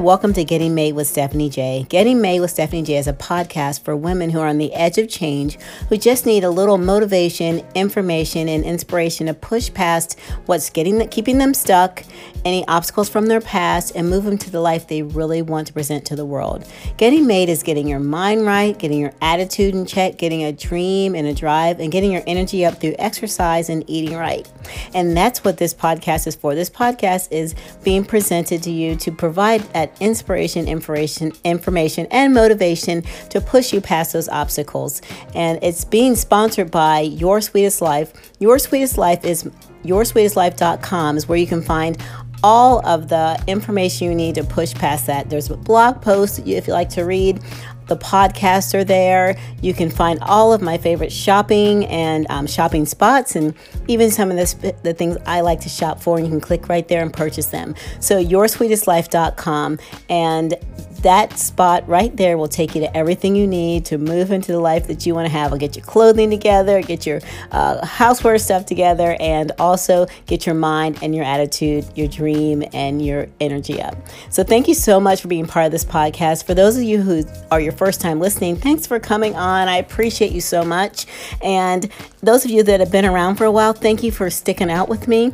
welcome to Getting Made with Stephanie J. Getting Made with Stephanie J is a podcast for women who are on the edge of change, who just need a little motivation, information, and inspiration to push past what's getting keeping them stuck, any obstacles from their past, and move them to the life they really want to present to the world. Getting Made is getting your mind right, getting your attitude in check, getting a dream and a drive, and getting your energy up through exercise and eating right. And that's what this podcast is for. This podcast is being presented to you to provide that inspiration, information, information, and motivation to push you past those obstacles. And it's being sponsored by Your Sweetest Life. Your Sweetest Life is yoursweetestlife.com is where you can find all of the information you need to push past that. There's a blog post if you like to read. The podcasts are there. You can find all of my favorite shopping and um, shopping spots, and even some of the, the things I like to shop for. And you can click right there and purchase them. So, yoursweetestlife.com. And that spot right there will take you to everything you need to move into the life that you want to have. I'll get your clothing together, get your uh, houseware stuff together, and also get your mind and your attitude, your dream, and your energy up. So, thank you so much for being part of this podcast. For those of you who are your first time listening, thanks for coming on. I appreciate you so much. And those of you that have been around for a while, thank you for sticking out with me.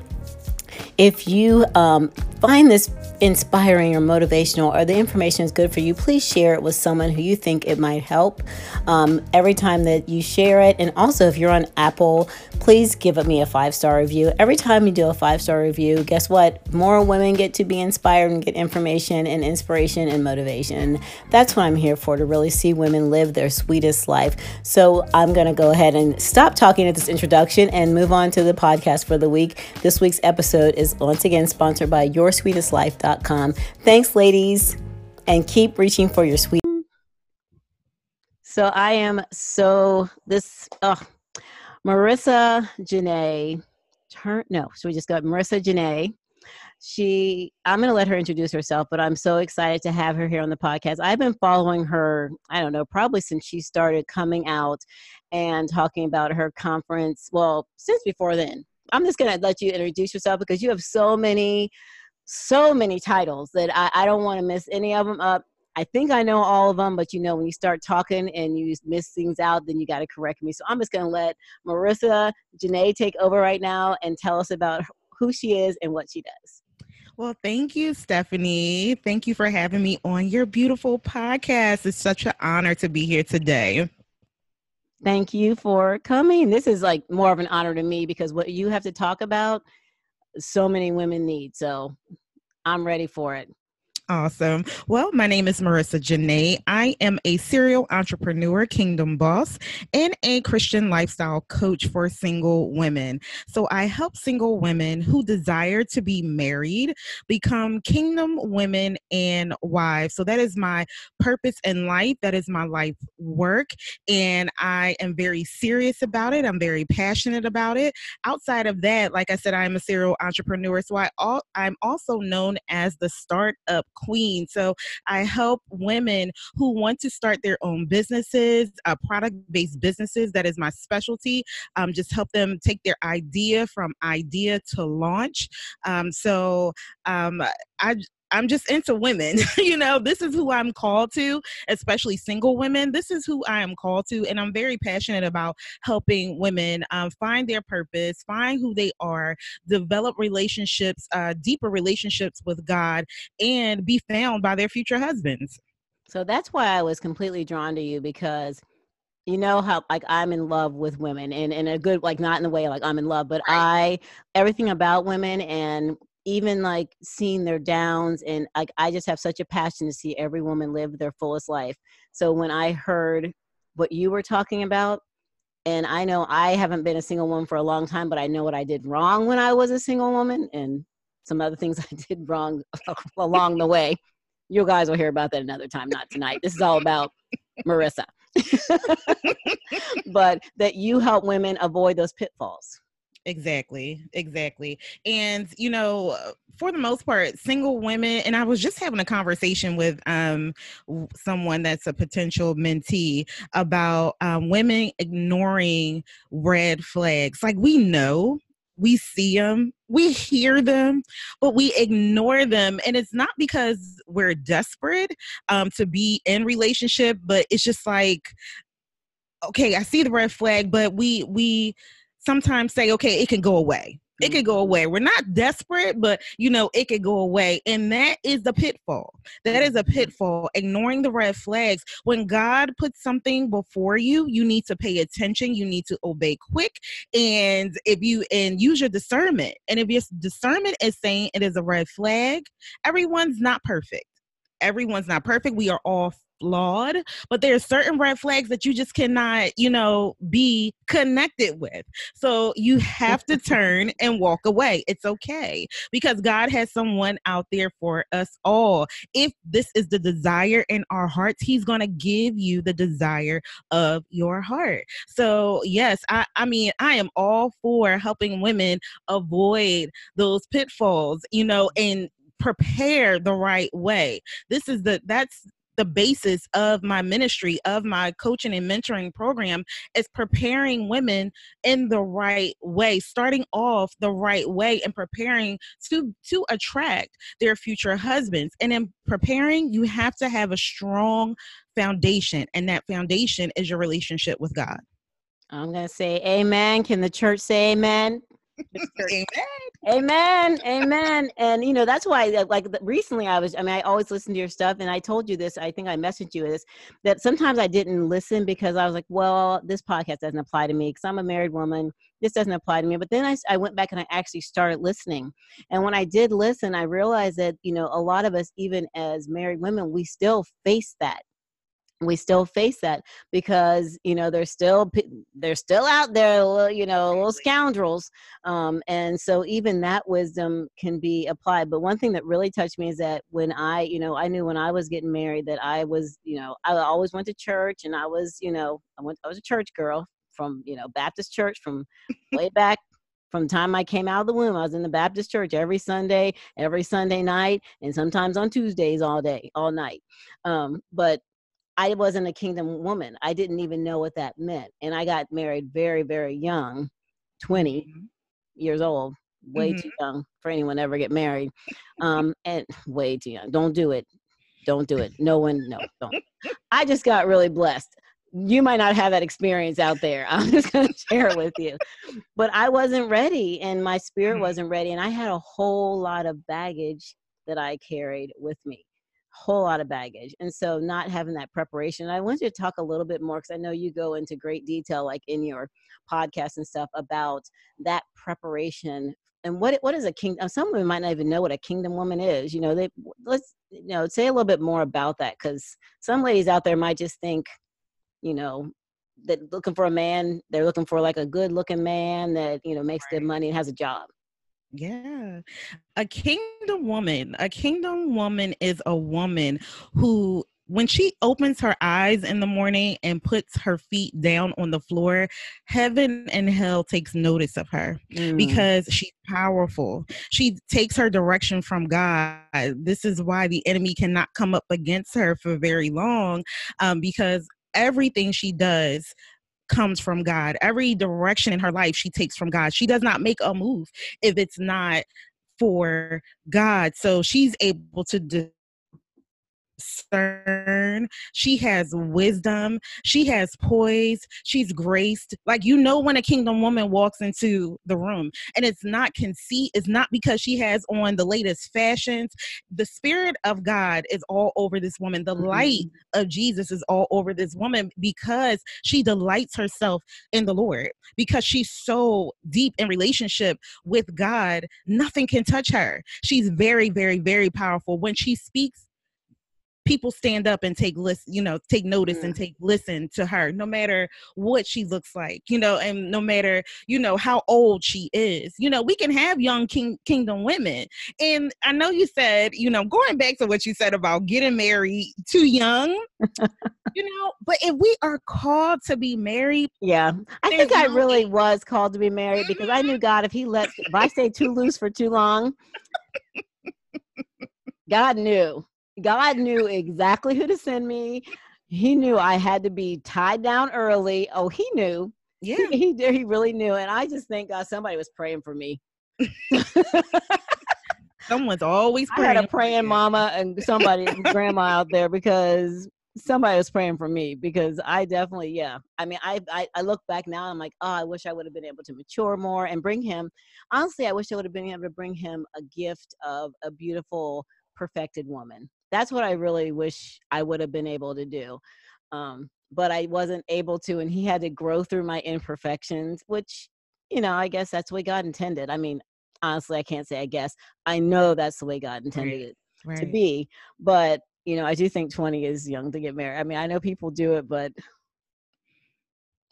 If you um, find this inspiring or motivational or the information is good for you, please share it with someone who you think it might help. Um, every time that you share it, and also if you're on Apple, please give me a five star review. Every time you do a five star review, guess what? More women get to be inspired and get information and inspiration and motivation. That's what I'm here for to really see women live their sweetest life. So I'm going to go ahead and stop talking at this introduction and move on to the podcast for the week. This week's episode is once again sponsored by YourSweetestLife.com Thanks, ladies, and keep reaching for your sweet. So I am so this oh, Marissa Janae. Turn no, so we just got Marissa Janae. She I'm gonna let her introduce herself, but I'm so excited to have her here on the podcast. I've been following her, I don't know, probably since she started coming out and talking about her conference. Well, since before then. I'm just gonna let you introduce yourself because you have so many so many titles that I, I don't want to miss any of them up. I think I know all of them, but you know, when you start talking and you miss things out, then you got to correct me. So I'm just going to let Marissa Janae take over right now and tell us about who she is and what she does. Well, thank you, Stephanie. Thank you for having me on your beautiful podcast. It's such an honor to be here today. Thank you for coming. This is like more of an honor to me because what you have to talk about so many women need. So I'm ready for it. Awesome. Well, my name is Marissa Janae. I am a serial entrepreneur, kingdom boss, and a Christian lifestyle coach for single women. So I help single women who desire to be married become kingdom women and wives. So that is my purpose in life. That is my life work. And I am very serious about it. I'm very passionate about it. Outside of that, like I said, I am a serial entrepreneur. So I all, I'm also known as the startup queen. So I help women who want to start their own businesses, uh, product based businesses. That is my specialty. Um, just help them take their idea from idea to launch. Um, so um, I, I'm just into women. you know, this is who I'm called to, especially single women. This is who I am called to. And I'm very passionate about helping women um, find their purpose, find who they are, develop relationships, uh, deeper relationships with God, and be found by their future husbands. So that's why I was completely drawn to you because you know how like i'm in love with women and in a good like not in the way like i'm in love but right. i everything about women and even like seeing their downs and like I just have such a passion to see every woman live their fullest life. So when I heard what you were talking about, and I know I haven't been a single woman for a long time, but I know what I did wrong when I was a single woman and some other things I did wrong along the way. You guys will hear about that another time, not tonight. This is all about Marissa. but that you help women avoid those pitfalls. Exactly, exactly. And you know, for the most part, single women, and I was just having a conversation with um someone that's a potential mentee about um, women ignoring red flags. Like we know we see them, we hear them, but we ignore them. And it's not because we're desperate um, to be in relationship, but it's just like, okay, I see the red flag, but we we sometimes say, okay, it can go away it could go away. We're not desperate, but you know, it could go away. And that is the pitfall. That is a mm-hmm. pitfall, ignoring the red flags. When God puts something before you, you need to pay attention. You need to obey quick. And if you and use your discernment. And if your discernment is saying it is a red flag, everyone's not perfect everyone's not perfect. We are all flawed, but there are certain red flags that you just cannot, you know, be connected with. So you have to turn and walk away. It's okay because God has someone out there for us all. If this is the desire in our hearts, He's going to give you the desire of your heart. So, yes, I, I mean, I am all for helping women avoid those pitfalls, you know, and prepare the right way. This is the that's the basis of my ministry of my coaching and mentoring program is preparing women in the right way starting off the right way and preparing to to attract their future husbands. And in preparing you have to have a strong foundation and that foundation is your relationship with god. I'm going to say amen. Can the church say amen Amen. Amen. Amen. And you know, that's why like recently I was I mean I always listen to your stuff and I told you this, I think I messaged you this that sometimes I didn't listen because I was like, well, this podcast doesn't apply to me because I'm a married woman. This doesn't apply to me. But then I, I went back and I actually started listening. And when I did listen, I realized that, you know, a lot of us even as married women, we still face that we still face that because you know they're still they're still out there you know little scoundrels um, and so even that wisdom can be applied but one thing that really touched me is that when i you know i knew when i was getting married that i was you know i always went to church and i was you know i went i was a church girl from you know baptist church from way back from the time I came out of the womb, I was in the Baptist church every Sunday, every Sunday night, and sometimes on Tuesdays all day, all night. Um, but I wasn't a kingdom woman. I didn't even know what that meant. And I got married very, very young, 20 mm-hmm. years old, way mm-hmm. too young for anyone to ever get married. Um, and way too young. Don't do it. Don't do it. No one, no, don't. I just got really blessed. You might not have that experience out there. I'm just going to share it with you. But I wasn't ready and my spirit mm-hmm. wasn't ready. And I had a whole lot of baggage that I carried with me whole lot of baggage and so not having that preparation i want you to talk a little bit more because i know you go into great detail like in your podcast and stuff about that preparation and what what is a kingdom uh, some women might not even know what a kingdom woman is you know they let's you know say a little bit more about that because some ladies out there might just think you know that looking for a man they're looking for like a good looking man that you know makes right. good money and has a job yeah. A kingdom woman, a kingdom woman is a woman who when she opens her eyes in the morning and puts her feet down on the floor, heaven and hell takes notice of her mm. because she's powerful. She takes her direction from God. This is why the enemy cannot come up against her for very long um, because everything she does comes from God. Every direction in her life she takes from God. She does not make a move if it's not for God. So she's able to discern. She has wisdom. She has poise. She's graced. Like you know when a kingdom woman walks into the room and it's not conceit, it's not because she has on the latest fashions. The spirit of God is all over this woman. The mm-hmm. light of Jesus is all over this woman because she delights herself in the Lord. Because she's so deep in relationship with God, nothing can touch her. She's very, very, very powerful. When she speaks, people stand up and take listen you know take notice mm. and take listen to her no matter what she looks like you know and no matter you know how old she is. You know we can have young king kingdom women. And i know you said you know going back to what you said about getting married too young you know but if we are called to be married yeah. I think no i really was called to be married because i knew god if he lets if i stay too loose for too long god knew God knew exactly who to send me. He knew I had to be tied down early. Oh, he knew. Yeah. he did. He really knew. And I just thank God somebody was praying for me. Someone's always I praying. had a praying mama and somebody, grandma out there because somebody was praying for me because I definitely, yeah. I mean, I, I, I look back now, I'm like, oh, I wish I would have been able to mature more and bring him. Honestly, I wish I would have been able to bring him a gift of a beautiful, perfected woman. That's what I really wish I would have been able to do. Um, but I wasn't able to, and he had to grow through my imperfections, which, you know, I guess that's the way God intended. I mean, honestly, I can't say I guess. I know that's the way God intended it to be. But you know, I do think 20 is young to get married. I mean, I know people do it, but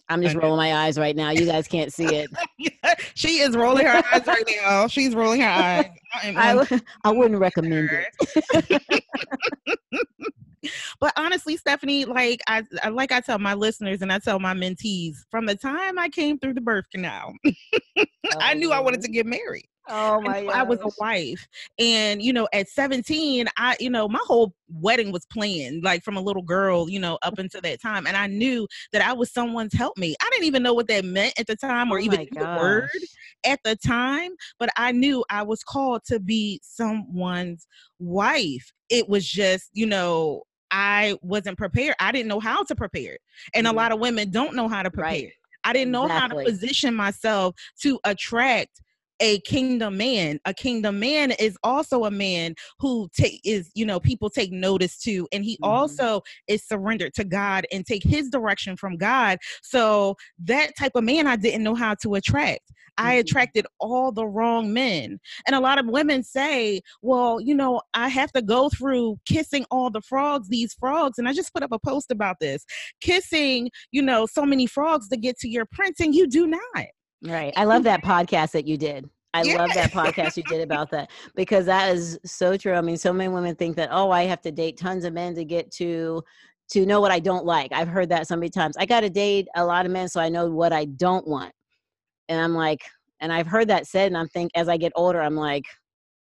I'm just rolling my eyes right now. You guys can't see it. she is rolling her eyes right now. She's rolling her eyes. I I, I wouldn't recommend it. but honestly, Stephanie, like I, I like I tell my listeners and I tell my mentees, from the time I came through the birth canal, I Oh, knew I wanted to oh. get married. Oh my god. I was a wife. And, you know, at 17, I, you know, my whole wedding was planned, like from a little girl, you know, up until that time. And I knew that I was someone's helpmeet. I didn't even know what that meant at the time or Oh even the word at the time, but I knew I was called to be someone's wife. It was just, you know, I wasn't prepared. I didn't know how to prepare. And Mhm. a lot of women don't know how to prepare. Right. I didn't know how to position myself to attract a kingdom man. A kingdom man is also a man who take is, you know, people take notice to and he Mhm. also is surrendered to God and take his direction from God. So that type of man I didn't know how to attract. I Mhm. attracted all the wrong men. And a lot of women say, well, you know, I have to go through kissing all the frogs, these frogs. And I just put up a post about this kissing, you know, so many frogs to get to your prince, and you do not. Right. I love that podcast that you did. I Yeah. love that podcast you did about that because that is so true. I mean, so many women think that, oh, I have to date tons of men to get to to know what I don't like. I've heard that so many times. I got to date a lot of men so I know what I don't want. And I'm like, and I've heard that said, and I'm think as I get older, I'm like,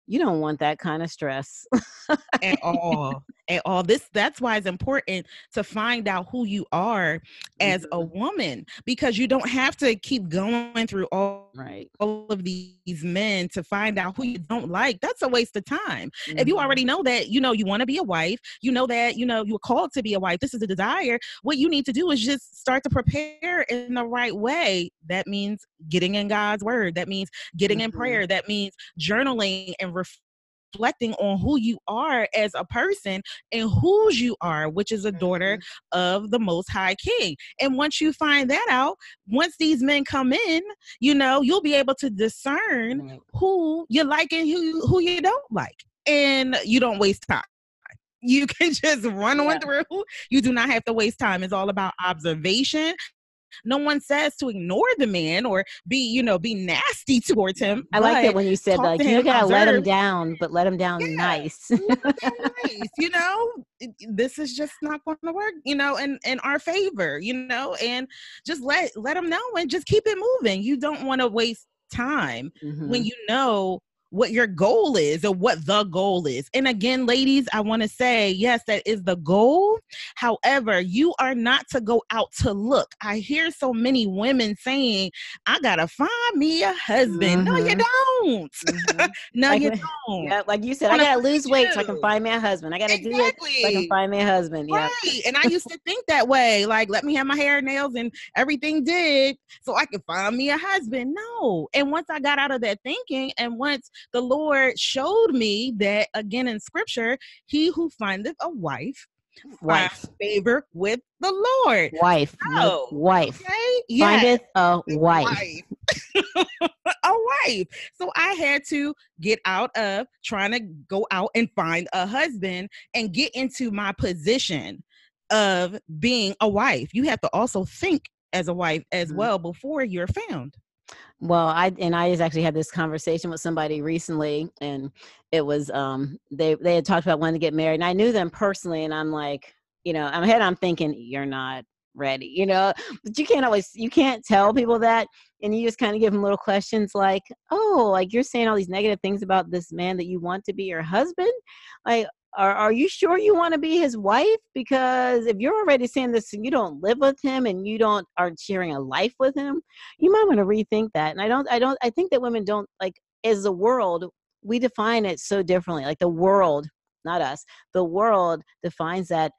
you don't want that kind of stress. at all at all this that's why it's important to find out who you are as a Mhm. woman because you don't have to keep going through all right. all of these men to find out who you don't like that's a waste of time if you already know that you know you want to be a wife you know that you know you're called to be a wife this is a desire what you need to do is just start to prepare in the right way that means getting in god's word that means getting in Mhm. prayer that means journaling and reflecting on who you are as a person and whose you are which is a daughter Mhm. of the most high king. And once you find that out once these men come in you know you'll be able to discern who you like and who you, who you don't like. And you don't waste time. You can just run Yeah. on through. You do not have to waste time. It's all about observation no one says to ignore the man or be you know be nasty towards him I like it when you said like you gotta let him down, but let him down Yeah. nice. nice, you know this is just not going to work you know in in our favor you know and just let let them know and just keep it moving you don't want to waste time when Mhm. you know what your goal is or what the goal is. And again, ladies, I want to say, yes, that is the goal. However, you are not to go out to look. I hear so many women saying, I got to find me a husband. No, you Mhm. don't. Mhm. No, Like you don't. Yeah, like you said, I gotta find lose weight so I can find me a husband. I gotta do it so I can find me a husband. Yeah. Right. And I used to think that way. Like, let me have my hair, nails, and everything did so I could find me a husband. No. And once I got out of that thinking, and once the Lord showed me that again in scripture, he who findeth a wife Wife. favor with the Lord. Wife. No. Wife. Okay? Yes. Findeth a wife. a wife. So I had to get out of trying to go out and find a husband and get into my position of being a wife. You have to also think as a wife as Mhm. well before you're found. Well, I and I just actually had this conversation with somebody recently, and it was um they they had talked about wanting to get married, and I knew them personally, and I'm like, you know, I'm ahead, I'm thinking you're not ready, you know, but you can't always you can't tell people that, and you just kind of give them little questions like, oh, like you're saying all these negative things about this man that you want to be your husband, like. Are, are you sure you want to be his wife? Because if you're already saying this and you don't live with him and you don't aren't sharing a life with him, you might want to rethink that. And I don't, I don't, I think that women don't like as a world, we define it so differently. Like the world, not us, the world defines that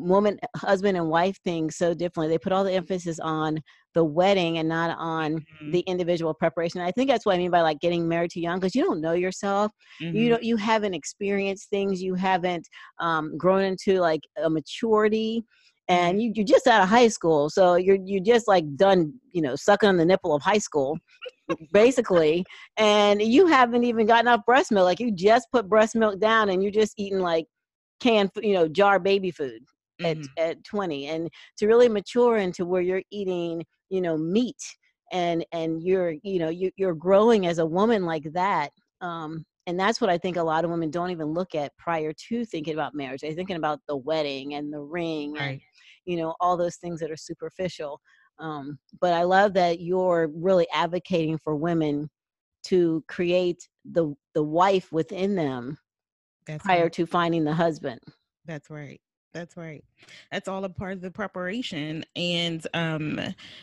woman, husband, and wife thing so differently. They put all the emphasis on the wedding and not on mm-hmm. the individual preparation. I think that's what I mean by like getting married too young because you don't know yourself. Mm-hmm. You don't you haven't experienced things. You haven't um, grown into like a maturity. And mm-hmm. you, you're just out of high school, so you're you're just like done, you know, sucking on the nipple of high school, basically. And you haven't even gotten off breast milk. Like you just put breast milk down, and you're just eating like canned, you know, jar baby food mm-hmm. at 20 and to really mature into where you're eating you know meat and and you're you know you, you're growing as a woman like that um and that's what i think a lot of women don't even look at prior to thinking about marriage they're thinking about the wedding and the ring right. and you know all those things that are superficial um but i love that you're really advocating for women to create the the wife within them that's prior right. to finding the husband that's right that's right. That's all a part of the preparation. And um,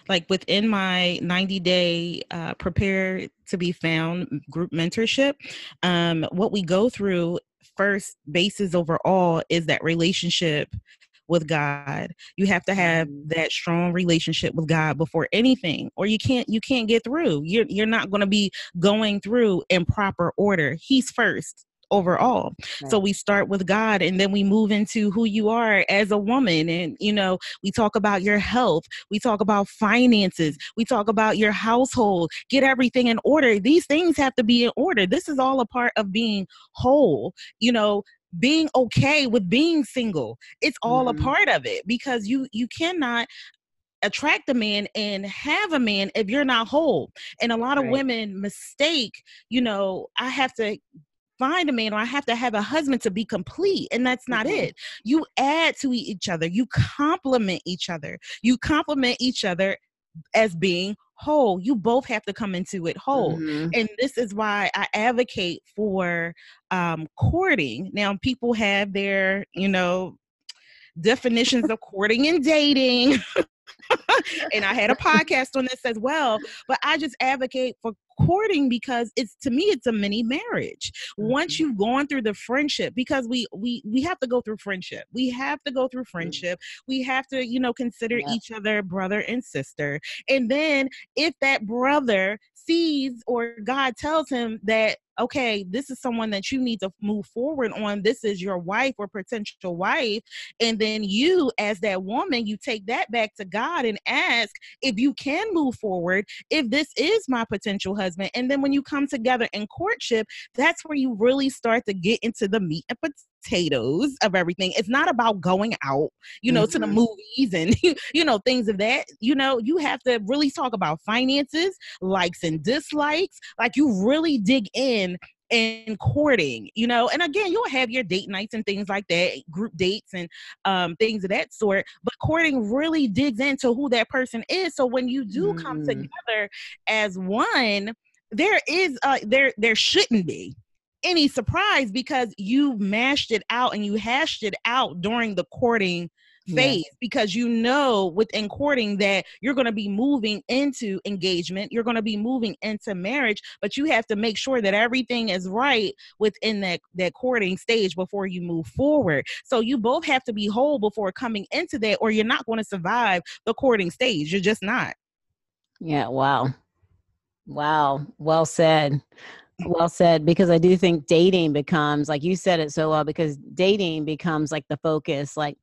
like within my 90 day uh, prepare to be found group mentorship, um, what we go through first basis overall is that relationship with God. You have to have mm-hmm. that strong relationship with God before anything or you can't you can't get through. You're you're not going to be going through in proper order. He's first overall. Right. So we start with God and then we move into who you are as a woman. And, you know, we talk about your health, we talk about finances, we talk about your household, get everything in order. These things have to be in order. This is all a part of being whole, you know, being okay with being single it's all mm-hmm. a part of it because you you cannot attract a man and have a man if you're not whole. And a lot of right. women mistake, you know, I have to find a man or I have to have a husband to be complete. And that's not mm-hmm. it. You add to each other, you complement each other, you complement each other as being whole. You both have to come into it whole. Mm-hmm. And this is why I advocate for um, courting. Now, people have their, you know, definitions of courting and dating. and I had a podcast on this as well. But I just advocate for courting because it's to me it's a mini marriage once mm-hmm. you've gone through the friendship because we we we have to go through friendship we have to go through mm. friendship we have to you know consider yeah. each other brother and sister and then if that brother sees or god tells him that okay, this is someone that you need to move forward on. This is your wife or potential wife. And then you, as that woman, you take that back to God and ask if you can move forward, if this is my potential husband. And then when you come together in courtship, that's where you really start to get into the meat and potatoes of everything. It's not about going out, you know, mm-hmm. to the mm-hmm. movies and, you know, things of that. You know, you have to really talk about finances, likes and dislikes. Like you really dig in and courting, you know. And again, you'll have your date nights and things like that, group dates and um, things of that sort. But courting really digs into who that person is. So when you do come mm. together as one, there is uh, there there shouldn't be any surprise because you mashed it out and you hashed it out during the courting phase because you know within courting that you're going to be moving into engagement you're going to be moving into marriage but you have to make sure that everything is right within that that courting stage before you move forward. So you both have to be whole before coming into that or you're not going to survive the courting stage. You're just not. Yeah wow. Wow. Well said well said because i do think dating becomes like you said it so well because dating becomes like the focus like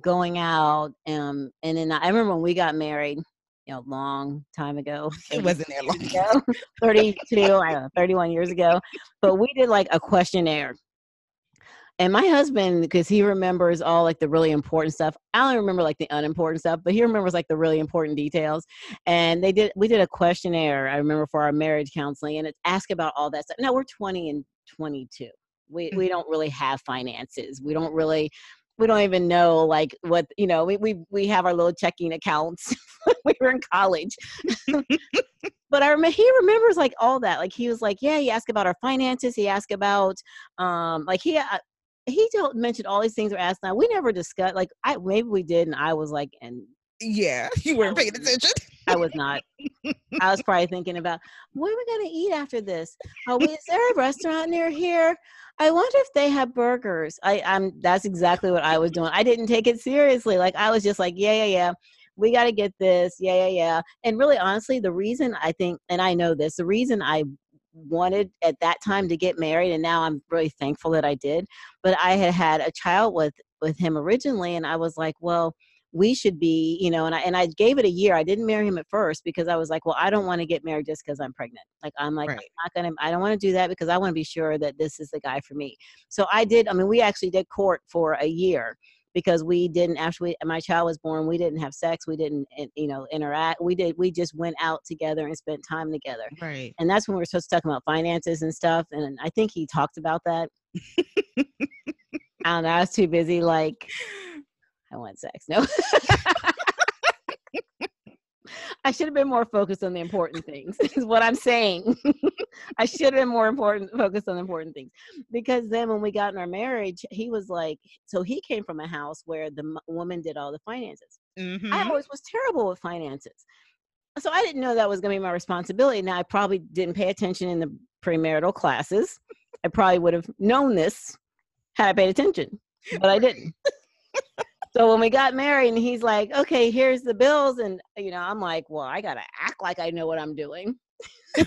going out um and then i remember when we got married you know long time ago it wasn't that long ago. 32 i don't know 31 years ago but we did like a questionnaire and my husband because he remembers all like the really important stuff i only remember like the unimportant stuff but he remembers like the really important details. And they did we did a questionnaire i remember for our marriage counseling and it asked about all that stuff. Now we're 20 and 22 we, we mm-hmm. don't really have finances. We don't really we don't even know like what you know we we, we have our little checking accounts we were in college. But i remember he remembers like all that. Like he was like yeah he asked about our finances. He asked about um like he uh, he don't mention all these things we're asked now. We never discussed like I maybe we did, and I was like, and yeah, you weren't paying attention. I was not. I was probably thinking about what are we gonna eat after this? Oh, is there a restaurant near here? I wonder if they have burgers. I, I'm that's exactly what I was doing. I didn't take it seriously. Like I was just like, yeah, yeah, yeah. We got to get this. Yeah, yeah, yeah. And really, honestly, the reason I think, and I know this, the reason I wanted at that time to get married and now i'm really thankful that i did but i had had a child with with him originally and i was like well we should be, you know, and I and I gave it a year. I didn't marry him at first because I was like, well, I don't want to get married just because I'm pregnant. Like I'm like, right. I'm not gonna I don't want to do that because I want to be sure that this is the guy for me. So I did, I mean, we actually did court for a year because we didn't actually uh, my child was born we didn't have sex we didn't you know interact we did we just went out together and spent time together right and that's when we were supposed to talk about finances and stuff and i think he talked about that i don't know i was too busy like I want sex. No. I should have been more focused on the important things, is what I'm saying. I should have been more important, focused on the important things. Because then when we got in our marriage, he was like, so he came from a house where the woman did all the finances. Mm-hmm. I always was terrible with finances. So I didn't know that was going to be my responsibility. Now, I probably didn't pay attention in the premarital classes. I probably would have known this had I paid attention, but I didn't so when we got married and he's like okay here's the bills and you know i'm like well i gotta act like i know what i'm doing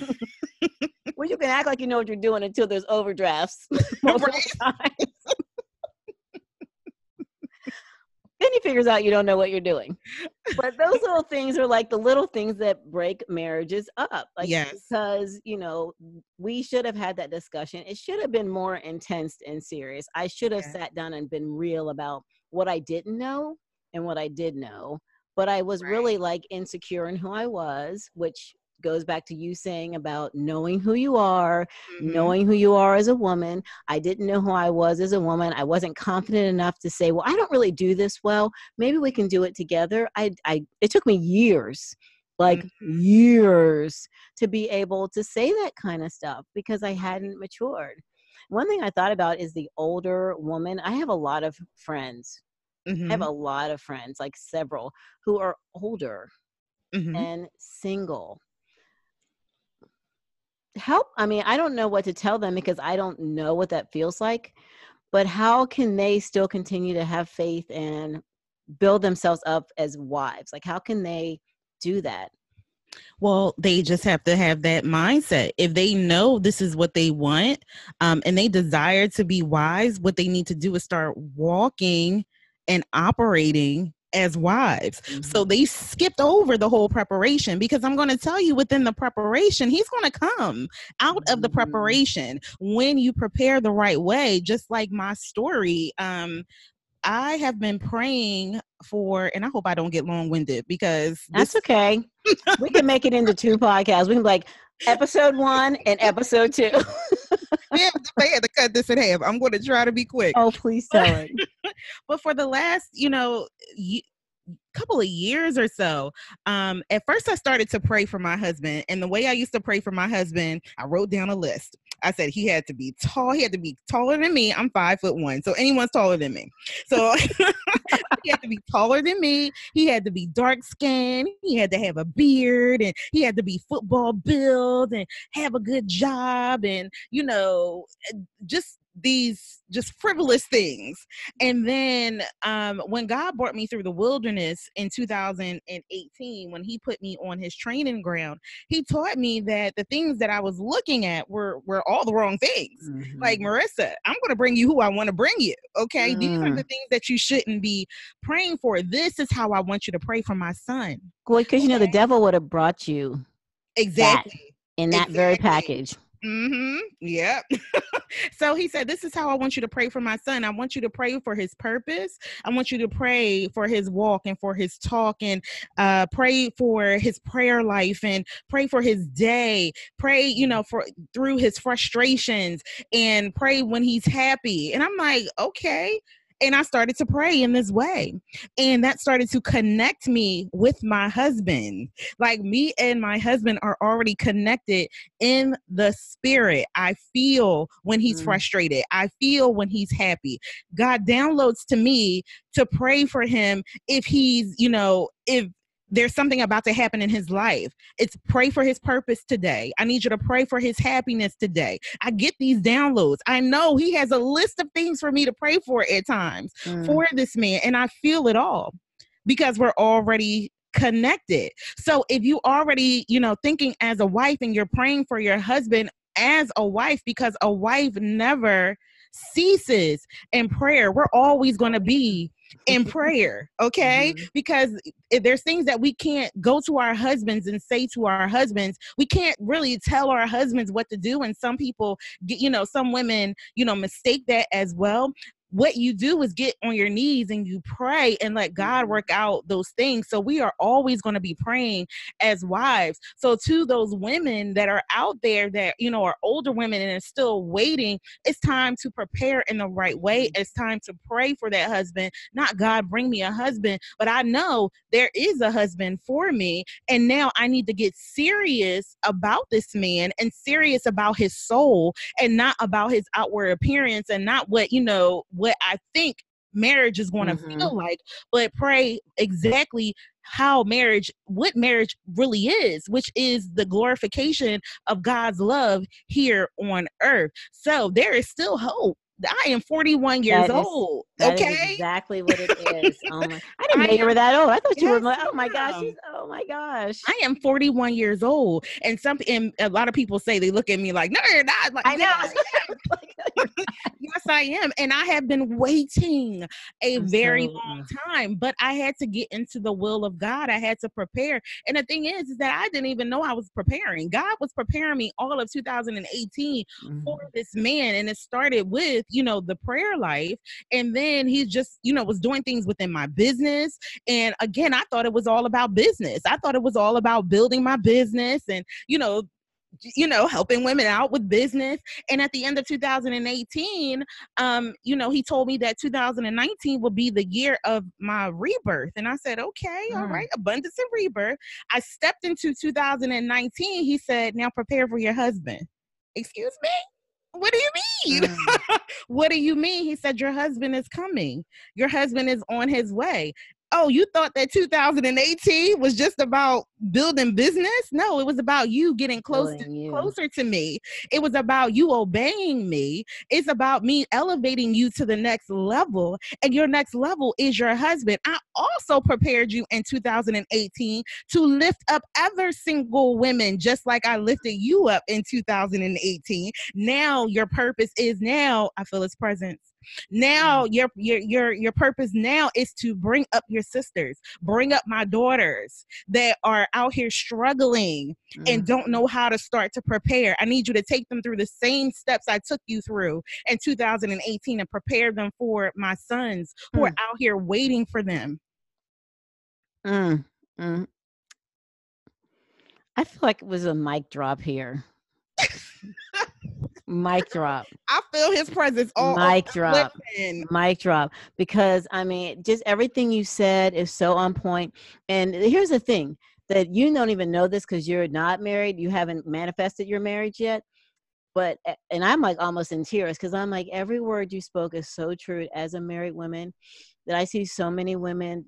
well you can act like you know what you're doing until there's overdrafts then he figures out you don't know what you're doing. But those little things are like the little things that break marriages up. Like yes. because, you know, we should have had that discussion. It should have been more intense and serious. I should have sat down and been real about what I didn't know and what I did know. But I was right. really like insecure in who I was, which goes back to you saying about knowing who you are, mm-hmm. knowing who you are as a woman. I didn't know who I was as a woman. I wasn't confident enough to say, "Well, I don't really do this well. Maybe we can do it together." I I it took me years like mm-hmm. years to be able to say that kind of stuff because I hadn't matured. One thing I thought about is the older woman. I have a lot of friends. Mm-hmm. I have mm-hmm. a lot of friends, like several, who are older mm-hmm. and single. Help. I mean, I don't know what to tell them because I don't know what that feels like. But how can they still continue to have faith and build themselves up as wives? Like, how can they do that? Well, they just have to have that mindset. If they know this is what they want um, and they desire to be wise, what they need to do is start walking and operating as wives. Mm-hmm. So they skipped over the whole preparation because I'm going to tell you within the preparation, he's going to come out of the mm-hmm. preparation when you prepare the right way, just like my story. Um, I have been praying for, and I hope I don't get long winded because that's this- okay. we can make it into two podcasts. We can be like episode one and episode two. yeah, they had to cut this in half. I'm going to try to be quick. Oh, please tell it. but for the last, you know, couple of years or so um at first i started to pray for my husband and the way i used to pray for my husband i wrote down a list I said he had to be tall. He had to be taller than me. I'm five foot one, so anyone's taller than me. So he had to be taller than me. He had to be dark skinned. He had to have a beard, and he had to be football build and have a good job, and you know, just these just frivolous things. And then um, when God brought me through the wilderness in 2018, when He put me on His training ground, He taught me that the things that I was looking at were were all the wrong things. Mm-hmm. Like Marissa, I'm going to bring you who I want to bring you. Okay, mm. these are the mm. things that you shouldn't be praying for. This is how I want you to pray for my son. Well, because okay? you know the devil would have brought you exactly that in that exactly. very package. Mm-hmm. Yep. so he said, This is how I want you to pray for my son. I want you to pray for his purpose. I want you to pray for his walk and for his talk and uh, pray for his prayer life and pray for his day. Pray, you know, for through his frustrations and pray when he's happy. And I'm like, okay. And I started to pray in this way. And that started to connect me with my husband. Like me and my husband are already connected in the spirit. I feel when he's mm. frustrated, I feel when he's happy. God downloads to me to pray for him if he's, you know, if there's something about to happen in his life. It's pray for his purpose today. I need you to pray for his happiness today. I get these downloads. I know he has a list of things for me to pray for at times mm. for this man, and I feel it all because we're already connected. So if you already, you know, thinking as a wife and you're praying for your husband as a wife because a wife never ceases in prayer. We're always going to be in prayer, okay? Mm-hmm. Because there's things that we can't go to our husbands and say to our husbands. We can't really tell our husbands what to do. And some people, get, you know, some women, you know, mistake that as well what you do is get on your knees and you pray and let God mm-hmm. work out those things. So we are always going to be praying as wives. So to those women that are out there that, you know, are older women and are still waiting, it's time to prepare in the right way. Mm-hmm. It's time to pray for that husband. Not God, bring me a husband, but I know there is a husband for me. And now I need to get serious about this man and serious about his soul and not about his outward appearance and not what, you know, what I think marriage is going to mm-hmm. feel like, but pray exactly how marriage, what marriage really is, which is the glorification of God's love here on earth. So there is still hope I am 41 years is, old. Okay, exactly what it is. Oh my, I didn't know you were that old. I thought yes, you were like, oh my gosh, oh my gosh. I am 41 years old, and some and a lot of people say they look at me like, no, you're not. Like, I know. Yes, yes, I am, and I have been waiting a I'm very so, long time, but I had to get into the will of God. I had to prepare, and the thing is, is that I didn't even know I was preparing. God was preparing me all of 2018 mm-hmm. for this man, and it started with you know the prayer life and then he just you know was doing things within my business. And again i thought it was all about business. I thought it was all about building my business and you know you know helping women out with business. And at the end of 2018 um you know he told me that 2019 would be the year of my rebirth. And i said okay mm. all right abundance and rebirth. I stepped into 2019 he said now prepare for your husband. Excuse me what do you mean? Mm. what do you mean? He said, Your husband is coming. Your husband is on his way oh, you thought that 2018 was just about building business? No, it was about you getting closer you. closer to me. It was about you obeying me. It's about me elevating you to the next level. And your next level is your husband. I also prepared you in 2018 to lift up other single women just like I lifted you up in 2018. Now your purpose is now I feel his presence now mm. your your your your purpose now is to bring up your sisters, bring up my daughters that are out here struggling mm. and don't know how to start to prepare. I need you to take them through the same steps I took you through in 2018 and prepare them for my sons who mm. are out here waiting for them. Mm. Mm. I feel like it was a mic drop here. Mic drop. I feel his presence all Mic drop. Mic drop. Because I mean, just everything you said is so on point. And here's the thing that you don't even know this because you're not married. You haven't manifested your marriage yet. But and I'm like almost in tears because I'm like every word you spoke is so true as a married woman that I see so many women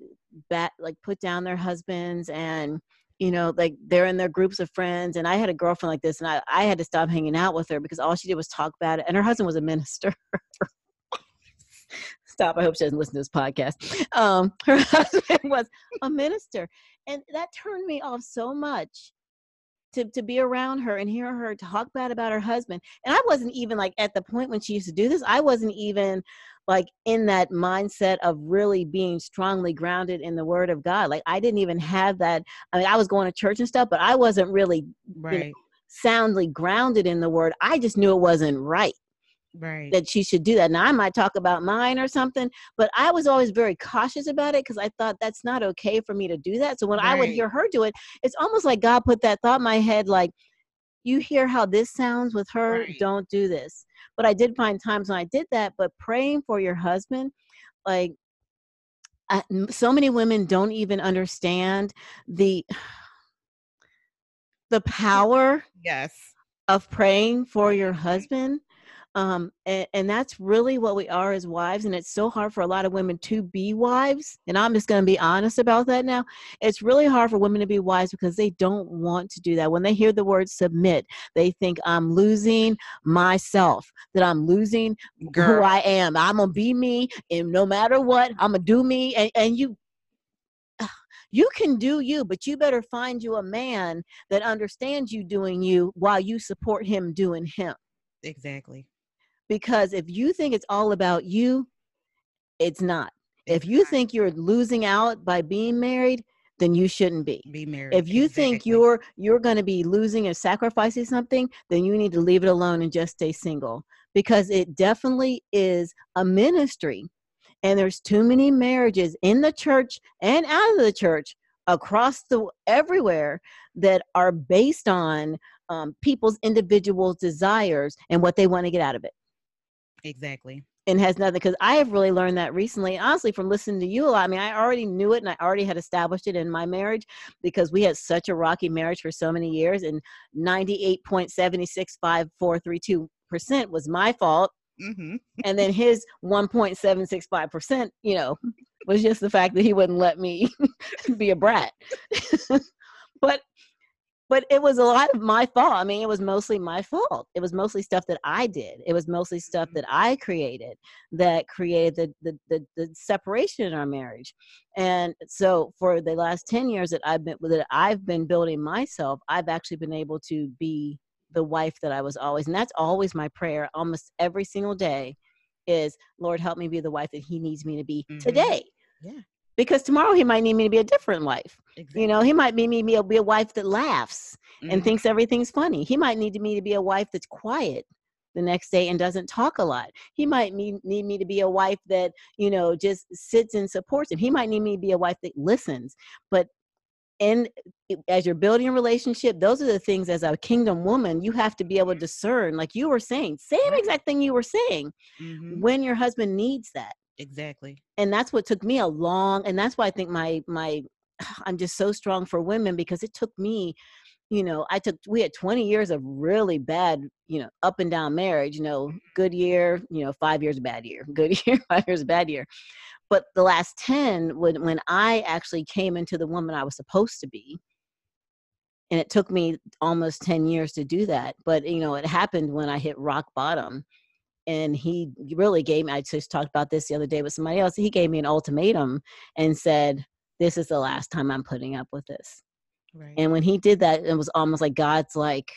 bat like put down their husbands and you know, like they're in their groups of friends. And I had a girlfriend like this, and I, I had to stop hanging out with her because all she did was talk about it. And her husband was a minister. stop. I hope she doesn't listen to this podcast. Um, her husband was a minister. And that turned me off so much to, to be around her and hear her talk bad about her husband. And I wasn't even like at the point when she used to do this, I wasn't even like in that mindset of really being strongly grounded in the word of God. Like I didn't even have that. I mean, I was going to church and stuff, but I wasn't really right. you know, soundly grounded in the word. I just knew it wasn't right. Right. That she should do that. Now I might talk about mine or something, but I was always very cautious about it because I thought that's not okay for me to do that. So when right. I would hear her do it, it's almost like God put that thought in my head like, you hear how this sounds with her, right. don't do this. But I did find times when I did that. But praying for your husband, like I, so many women don't even understand the the power yes of praying for your husband um, and, and, that's really what we are as wives and it's so hard for a lot of women to be wives and i'm just going to be honest about that now it's really hard for women to be wives because they don't want to do that when they hear the word submit they think i'm losing myself that i'm losing Girl. who i am i'm going to be me and no matter what i'm going to do me and, and you you can do you, but you better find you a man that understands you doing you while you support him doing him. Exactly because if you think it's all about you, it's not. If you think you're losing out by being married, then you shouldn't be. Be married. If you exactly. think you're you're going to be losing or sacrificing something, then you need to leave it alone and just stay single because it definitely is a ministry. And there's too many marriages in the church and out of the church across the everywhere that are based on um, people's individual desires and what they want to get out of it. Exactly. And has nothing because I have really learned that recently, honestly, from listening to you a lot. I mean, I already knew it and I already had established it in my marriage because we had such a rocky marriage for so many years, and 98.765432% was my fault. Mm-hmm. and then his 1.765%, you know, was just the fact that he wouldn't let me be a brat. but but it was a lot of my fault. I mean, it was mostly my fault. It was mostly stuff that I did. It was mostly stuff that I created that created the, the, the, the separation in our marriage. And so for the last 10 years that I've been that I've been building myself, I've actually been able to be the wife that I was always. And that's always my prayer almost every single day is Lord help me be the wife that he needs me to be mm-hmm. today. Yeah because tomorrow he might need me to be a different wife. Exactly. You know, he might need me to be a wife that laughs mm-hmm. and thinks everything's funny. He might need me to be a wife that's quiet the next day and doesn't talk a lot. He might need, need me to be a wife that, you know, just sits and supports him. He might need me to be a wife that listens. But and as you're building a relationship, those are the things as a kingdom woman you have to be able to discern, like you were saying, same exact thing you were saying, mm-hmm. when your husband needs that. Exactly. And that's what took me a long and that's why I think my my I'm just so strong for women because it took me you know, I took we had 20 years of really bad, you know, up and down marriage, you know, mm-hmm. good year, you know, 5 years bad year. Good year, 5 years bad year. But the last 10 when when I actually came into the woman I was supposed to be, and it took me almost 10 years to do that but you know it happened when i hit rock bottom and he really gave me i just talked about this the other day with somebody else he gave me an ultimatum and said this is the last time i'm putting up with this. Right. and when he did that it was almost like god's like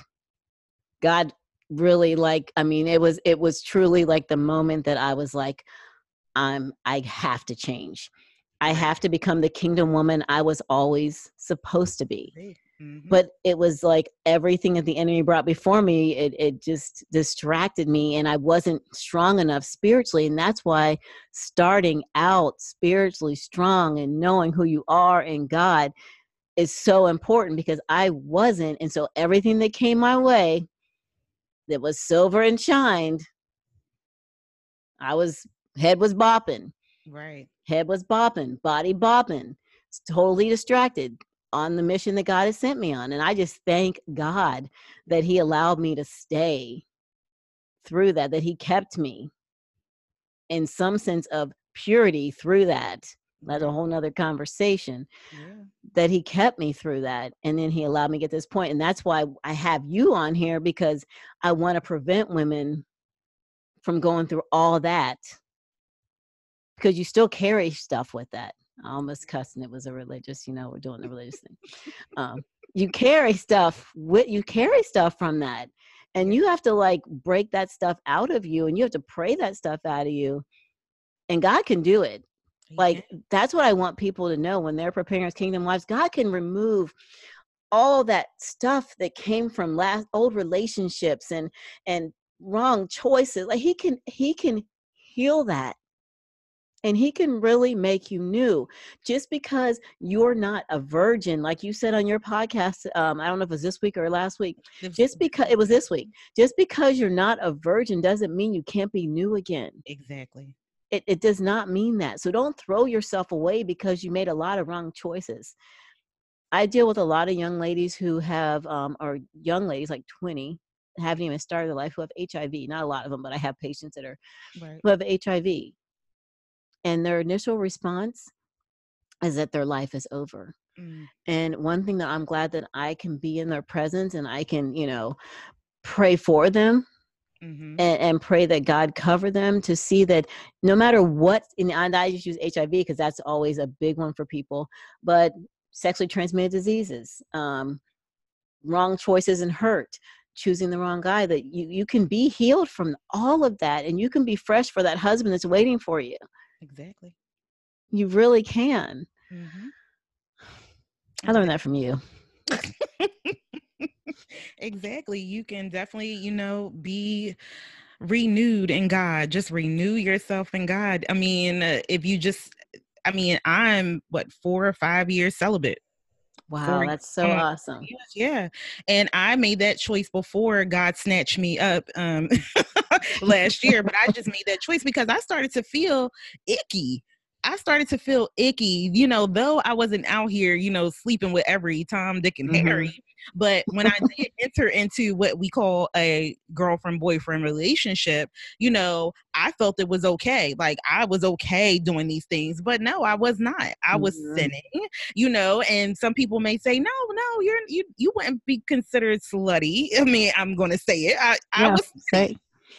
god really like i mean it was it was truly like the moment that i was like i'm i have to change. I have to become the kingdom woman i was always supposed to be Mm-hmm. But it was like everything that the enemy brought before me, it, it just distracted me and I wasn't strong enough spiritually. And that's why starting out spiritually strong and knowing who you are in God is so important because I wasn't. And so everything that came my way that was silver and shined, I was head was bopping. Right. Head was bopping, body bopping, totally distracted on the mission that God has sent me on. And I just thank God that He allowed me to stay through that, that He kept me in some sense of purity through that. That's a mm-hmm. whole nother conversation. Yeah. That he kept me through that. And then he allowed me to get this point. And that's why I have you on here because I want to prevent women from going through all that. Because you still carry stuff with that. I almost cussed and it was a religious, you know, we're doing the religious thing. Um, you carry stuff with you carry stuff from that. And you have to like break that stuff out of you and you have to pray that stuff out of you. And God can do it. Like that's what I want people to know when they're preparing as kingdom wives. God can remove all that stuff that came from last old relationships and and wrong choices. Like he can he can heal that and he can really make you new just because you're not a virgin like you said on your podcast um, i don't know if it was this week or last week just because it was this week just because you're not a virgin doesn't mean you can't be new again exactly it, it does not mean that. So don't throw yourself away because you made a lot of wrong choices. I deal with a lot of young ladies who have, um, or young ladies like 20, haven't even started their life who have HIV. Not a lot of them, but I have patients that are right. who have HIV. And their initial response is that their life is over. Mm. And one thing that I'm glad that I can be in their presence and I can, you know, pray for them mm-hmm. and, and, pray that God cover them to see that no matter what, and I just use HIV because that's always a big one for people, but sexually transmitted diseases, um, wrong choices and hurt, choosing the wrong guy, that you, you can be healed from all of that and you can be fresh for that husband that's waiting for you. Exactly. You really can. Mm-hmm. I learned that from you. exactly. You can definitely, you know, be renewed in God. Just renew yourself in God. I mean, uh, if you just, I mean, I'm what, four or five years celibate. Wow, that's so awesome. Yeah. And I made that choice before God snatched me up um last year, but I just made that choice because I started to feel icky I started to feel icky, you know, though I wasn't out here, you know, sleeping with every Tom, Dick, and mm-hmm. Harry. But when I did enter into what we call a girlfriend boyfriend relationship, you know, I felt it was okay. Like I was okay doing these things, but no, I was not. I was mm-hmm. sinning, you know. And some people may say, no, no, you're you you wouldn't be considered slutty. I mean, I'm going to say it. I, yeah, I was. Say.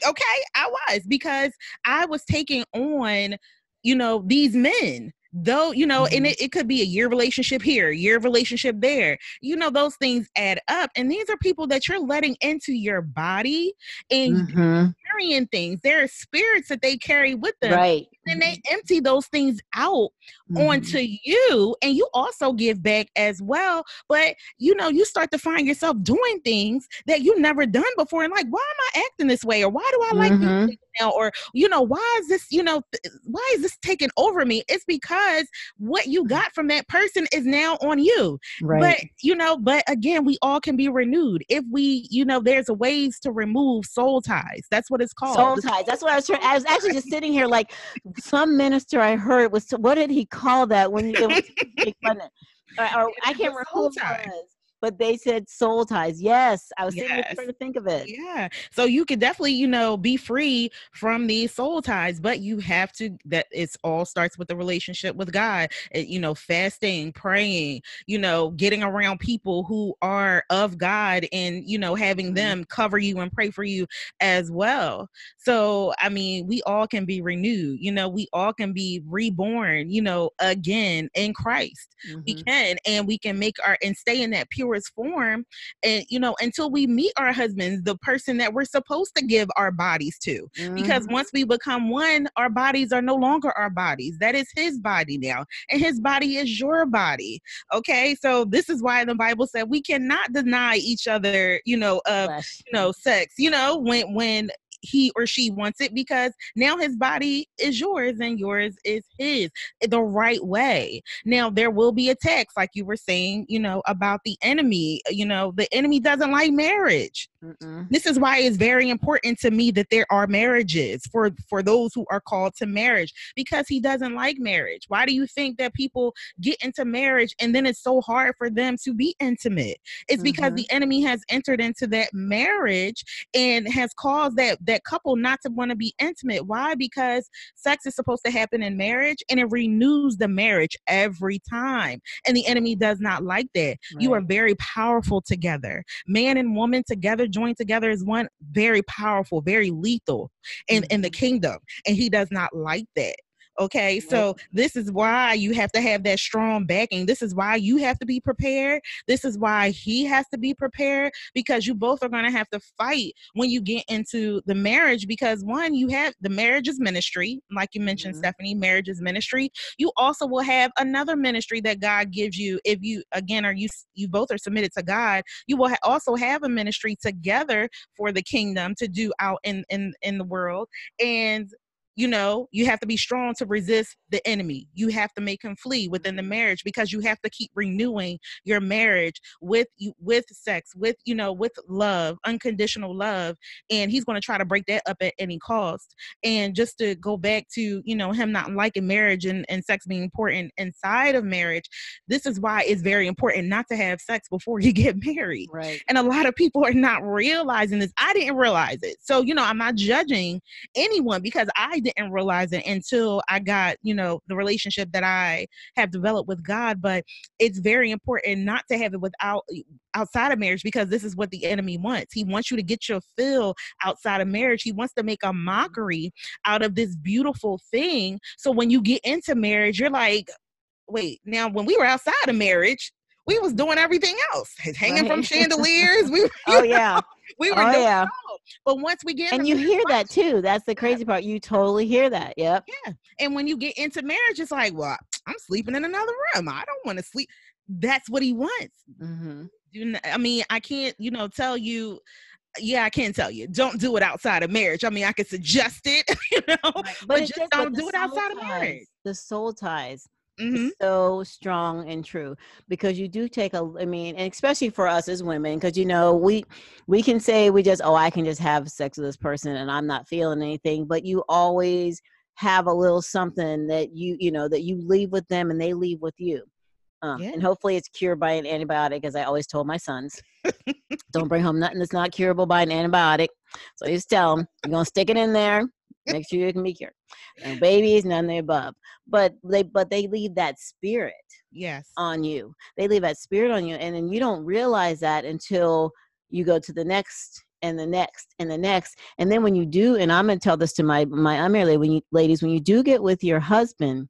Okay, I was because I was taking on you know, these men though you know mm-hmm. and it, it could be a year relationship here year relationship there you know those things add up and these are people that you're letting into your body and mm-hmm. Carrying things. There are spirits that they carry with them right. and they empty those things out mm-hmm. onto you and you also give back as well. But you know you start to find yourself doing things that you've never done before and like why am i acting this way? Or why do i like mm-hmm. now? Or you know why is this you know th- why is this taking over me? It's because what you got from that person is now on you. Right. but you know but again we all can be renewed if we you know there's a ways to remove soul ties. That's what it's called. Soul ties. That's what i was trying i was actually just sitting here like some minister i heard was what did he call that when it was fun or, or i can't remember who it was but they said soul ties. Yes, I was yes. trying to think of it. Yeah, so you could definitely, you know, be free from these soul ties, but you have to. That it's all starts with the relationship with God. It, eh, you know, fasting, praying, you know, getting around people who are of God, and you know, having mm-hmm. them cover you and pray for you as well. So, I mean, we all can be renewed. You know, we all can be reborn. You know, again in Christ. Mm-hmm. We can, and we can make our and stay in that pure purest form and you know until we meet our husbands the person that we're supposed to give our bodies to. Mm-hmm. because once we become one our bodies are no longer our bodies. That is his body now and his body is your body okay? So this is why the bible said we cannot deny each other you know of you know sex. You know when when he or she wants it because now his body is yours and yours is his the right way. Now there will be attacks, like you were saying, you know, about the enemy. You know, the enemy doesn't like marriage. Mm-mm. This is why it's very important to me that there are marriages for for those who are called to marriage because he doesn't like marriage. Why do you think that people get into marriage and then it's so hard for them to be intimate? It's mm-hmm. because the enemy has entered into that marriage and has caused that that couple not to want to be intimate. Why? Because sex is supposed to happen in marriage and it renews the marriage every time. And the enemy does not like that. Right. You are very powerful together. Man and woman together joined together is one very powerful, very lethal in, mm-hmm. in the mm-hmm. kingdom. And he does not like that. Okay, so this is why you have to have that strong backing. This is why you have to be prepared. This is why he has to be prepared because you both are going to have to fight when you get into the marriage. Because one, you have the marriage is ministry, like you mentioned, mm-hmm. Stephanie, marriage is ministry. You also will have another ministry that God gives you. If you again are you you both are submitted to God, you will ha- also have a ministry together for the kingdom to do out in in in the world and you know you have to be strong to resist the enemy. You have to make him flee within the marriage because you have to keep renewing your marriage with you with sex with you know with love unconditional love and he's going to try to break that up at any cost. And just to go back to you know him not liking marriage and, and sex being important inside of marriage this is why it's very important not to have sex before you get married. Right. And a lot of people are not realizing this. I didn't realize it. So you know i'm not judging anyone? Because i didn't realize it until I got, you know, the relationship that I have developed with God. But it's very important not to have it without outside of marriage because this is what the enemy wants. He wants you to get your fill outside of marriage. He wants to make a mockery out of this beautiful thing. So when you get into marriage, you're like, wait, now when we were outside of marriage, we was doing everything else, hanging right. from chandeliers. We, oh yeah, we were. Oh yeah. But once we get and you hear that too. That's the crazy part. You totally hear that. Yep. Yeah. And when you get into marriage, it's like, well, I'm sleeping in another room. I don't want to sleep. That's what he wants. Mm-hmm. I mean, I can't, you know, tell you yeah, I can tell you. Don't do it outside of marriage. I mean, I could suggest it, you know, right. but, but just don't do it outside ties, of marriage. The soul ties mm-hmm. so strong and true because you do take a i mean and especially for us as women because you know we we can say we just oh i can just have sex with this person and i'm not feeling anything but you always have a little something that you you know that you leave with them and they leave with you um, yeah. and hopefully it's cured by an antibiotic as i always told my sons don't bring home nothing that's not curable by an antibiotic so you just tell them you're gonna stick it in there make sure you can be cured. No uh, babies, none of the above. But they but they leave that spirit yes on you. They leave that spirit on you. And then you don't realize that until you go to the next and the next and the next. And then when you do, and I'm gonna tell this to my my unmarried when you ladies, when you do get with your husband,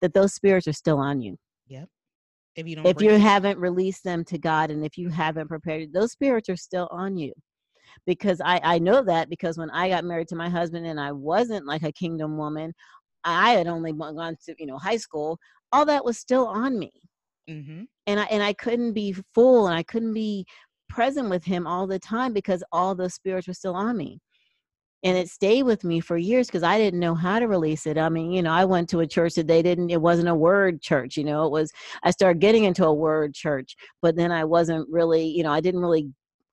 that those spirits are still on you. Yep. If you don't if you haven't released them to God and if you haven't prepared, those spirits are still on you because I, I know that because when I got married to my husband and I wasn't like a kingdom woman, I had only gone to you know high school. All that was still on me, mm-hmm. and I and I couldn't be full and I couldn't be present with him all the time because all those spirits were still on me and it stayed with me for years because I didn't know how to release it. I mean, you know, I went to a church that they didn't, it wasn't a word church, you know, it was, I started getting into a word church, but then I wasn't really, you know, I didn't really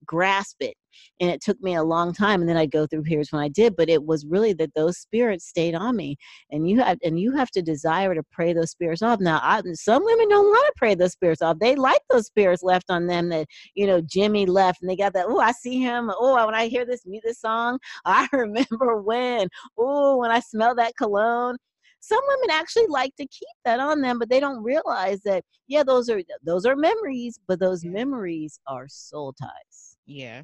grasp it and it took me a long time and then i'd go through periods when i did but it was really that those spirits stayed on me and you have and you have to desire to pray those spirits off. Now I, some women don't want to pray those spirits off. They like those spirits left on them that you know jimmy left and they got that oh i see him. Oh when i hear this this song i remember when. Oh when i smell that cologne. Some women actually like to keep that on them but they don't realize that yeah those are those are memories but those memories are soul ties. Yeah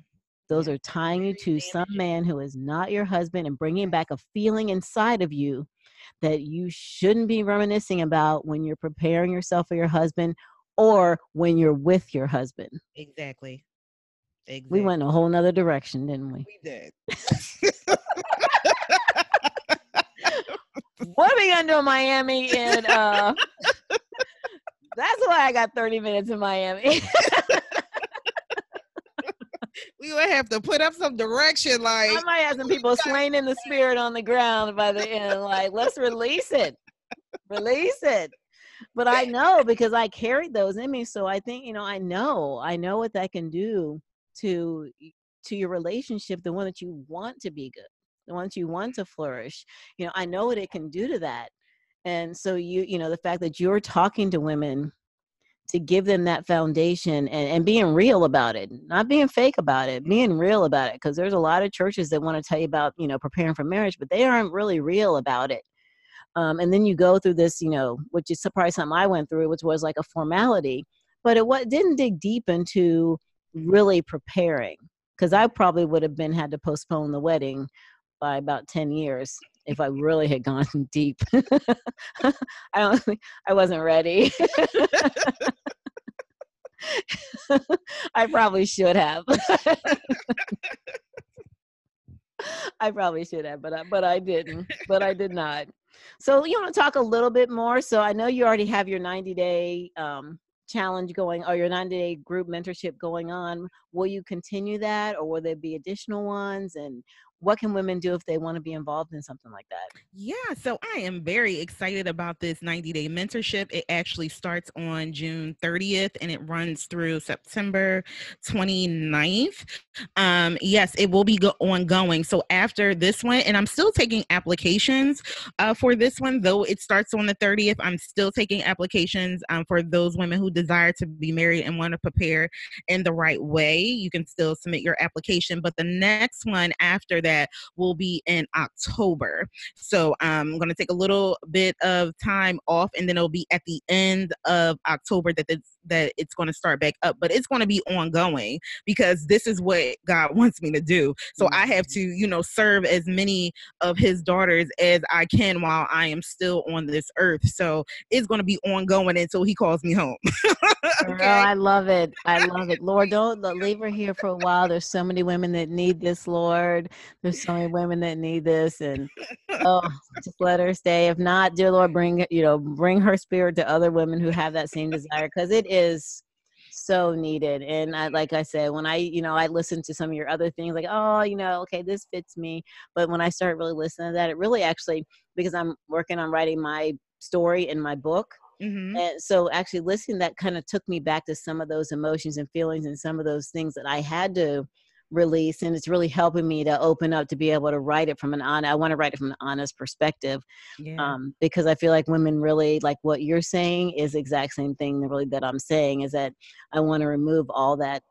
those are tying you to some man who is not your husband and bringing back a feeling inside of you that you shouldn't be reminiscing about when you're preparing yourself for your husband or when you're with your husband. Exactly. Exactly. We went a whole nother direction, didn't we? We did. what are we gonna do in Miami? And uh, that's why I got 30 minutes in Miami we would have to put up some direction. Like I might have some people slain in the spirit on the ground by the end. Like let's release it, release it. But I know because I carried those in me, so I think you know I know I know what that can do to to your relationship, the one that you want to be good, the one that you want to flourish. You know I know what it can do to that, and so you you know the fact that you're talking to women to give them that foundation and, and being real about it not being fake about it being real about it because there's a lot of churches that want to tell you about you know preparing for marriage but they aren't really real about it. Um, and then you go through this you know which is probably something i went through which was like a formality but it what didn't dig deep into really preparing because i probably would have been had to postpone the wedding by about 10 years if I really had gone deep. I don't I wasn't ready. I probably should have. I probably should have, but I, but I didn't. But I did not. So you want to talk a little bit more? So I know you already have your 90 day um, challenge going or your 90 day group mentorship going on. will you continue that or will there be additional ones and what can women do if they want to be involved in something like that? Yeah, so I am very excited about this 90 day mentorship. It actually starts on June 30th and it runs through September 29th. Um, yes, it will be go- ongoing. So after this one, and I'm still taking applications uh, for this one, though it starts on the 30th, I'm still taking applications um, for those women who desire to be married and want to prepare in the right way. You can still submit your application, but the next one after that that will be in October. So I'm going to take a little bit of time off, and then it'll be at the end of October that it's, that it's going to start back up. But it's going to be ongoing because this is what God wants me to do. So I have mm-hmm. to, you know, serve as many of His daughters as I can while I am still on this earth. So it's going to be ongoing until He calls me home. okay? Girl, I love it. I love it. Lord, don't leave her here for a while. There's so many women that need this, Lord. There's so many women that need this, and oh, just let her stay. If not, dear Lord, bring you know, bring her spirit to other women who have that same desire, because it is so needed. And I, like I said, when I, you know, I listen to some of your other things, like, oh, you know, okay, this fits me. But when I start really listening to that, it really actually, because I'm working on writing my story in my book. Mm-hmm. And so actually listening that kind of took me back to some of those emotions and feelings and some of those things that I had to release and it's really helping me to open up to be able to write it from an honest i want to write it from an honest perspective yeah. um, because i feel like women really like what you're saying is the exact same thing really that i'm saying is that i want to remove all that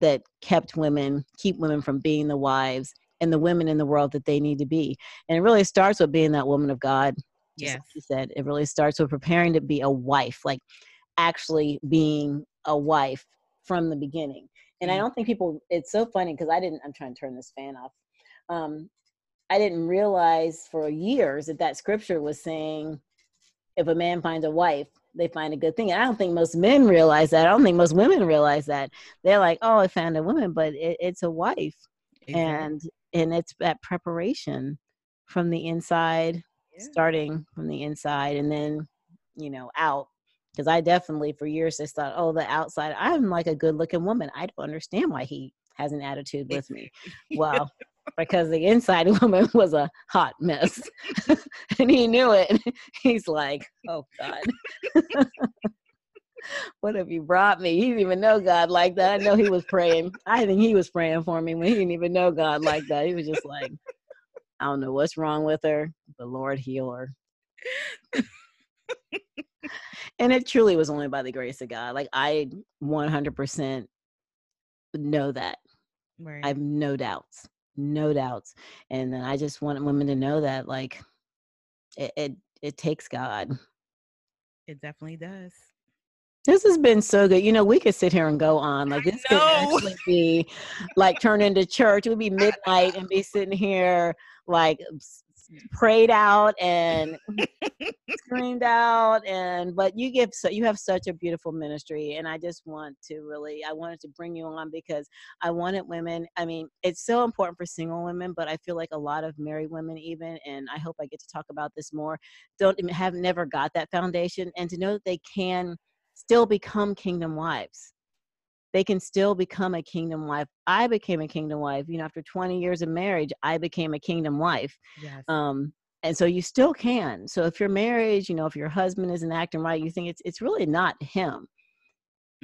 that kept women keep women from being the wives and the women in the world that they need to be and it really starts with being that woman of god yes like you said it really starts with preparing to be a wife like actually being a wife from the beginning and I mm. don't think people, it's so funny because I didn't, I'm trying to turn this fan off. Um, I didn't realize for years that that scripture was saying, if a man finds a wife, they find a good thing. And I don't think most men realize that. I don't think most women realize that. They're like, oh, I found a woman, but it, it's a wife. Exactly. And and it's that preparation from the inside, yeah. starting from the inside and then, you know, out because I definitely for years just thought, oh, the outside, I'm like a good looking woman. I don't understand why he has an attitude with me. well, because the inside woman was a hot mess and he knew it. He's like, oh God. what have you brought me? He didn't even know God like that. I know he was praying. I think he was praying for me when he didn't even know God like that. He was just like, I don't know what's wrong with her, but Lord heal her and it truly was only by the grace of God. Like I 100% know that. Right. I have no doubts, no doubts. And then I just want women to know that like it, it, it takes God. It definitely does. This has been so good. You know, we could sit here and go on. Like this could actually be like turn into church. It would be midnight and be sitting here like prayed out and screamed out and but you give so you have such a beautiful ministry and i just want to really i wanted to bring you on because i wanted women i mean it's so important for single women but i feel like a lot of married women even and i hope i get to talk about this more don't have never got that foundation and to know that they can still become kingdom wives they can still become a kingdom wife. I became a kingdom wife. You know, after 20 years of marriage, I became a kingdom wife. Yes. Um, and so you still can. So if your marriage, you know, if your husband isn't acting right, you think it's it's really not him.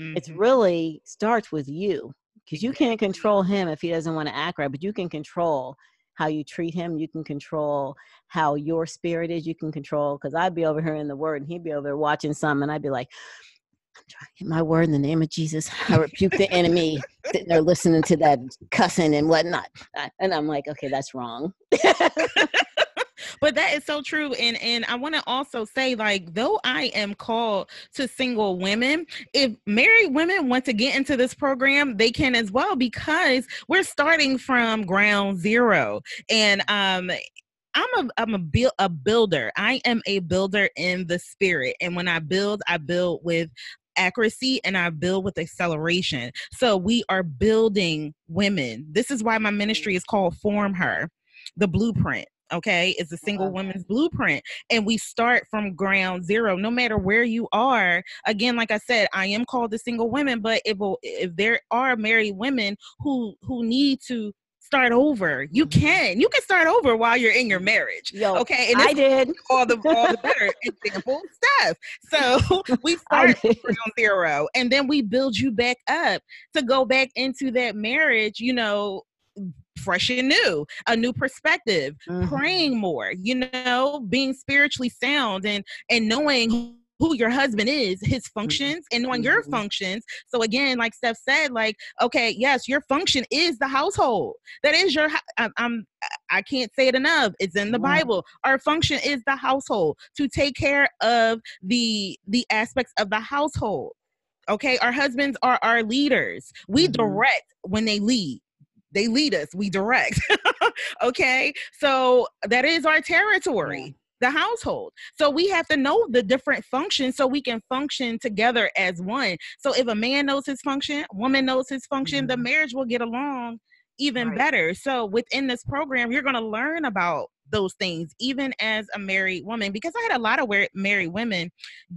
Mm-hmm. It's really starts with you because you can't control him if he doesn't want to act right, but you can control how you treat him. You can control how your spirit is. You can control because I'd be over here in the word and he'd be over there watching something, and I'd be like, I'm trying to get my word in the name of Jesus. I rebuke the enemy sitting there listening to that cussing and whatnot. And I'm like, okay, that's wrong. but that is so true and and i want to also say like though i am called to single women if married women want to get into this program they can as well because we're starting from ground zero and um I'm a I'm a build a builder. I am a builder in the spirit. And when I build, I build with accuracy and I build with acceleration. So we are building women. This is why my mm-hmm. ministry is called Form Her, the blueprint okay? Is the single uh-huh. woman's blueprint. And we start from ground zero no matter where you are. Again like i said i am called the single women but if if there are married women who who need to start over. You mm-hmm. can. You can start over while you're in your marriage. Yo, okay. And I did all the all the better example stuff. So we start from zero and then we build you back up to go back into that marriage, you know, fresh and new, a new perspective, mm-hmm. praying more, you know, being spiritually sound and and knowing who your husband is, his mm-hmm. functions, and knowing your mm-hmm. functions. So again, like Steph said, like okay, yes, your function is the household. That is your. I'm. I'm I can't say it enough. It's in the Bible. Our function is the household to take care of the the aspects of the household. Okay, our husbands are our leaders. We mm-hmm. direct when they lead they lead us we direct okay so that is our territory the household. So we have to know the different functions so we can function together as one. So if a man knows his function, woman knows his function, mm-hmm. the marriage will get along even right. better. So within this program, you're going to learn about those things, even as a married woman, because I had a lot of married women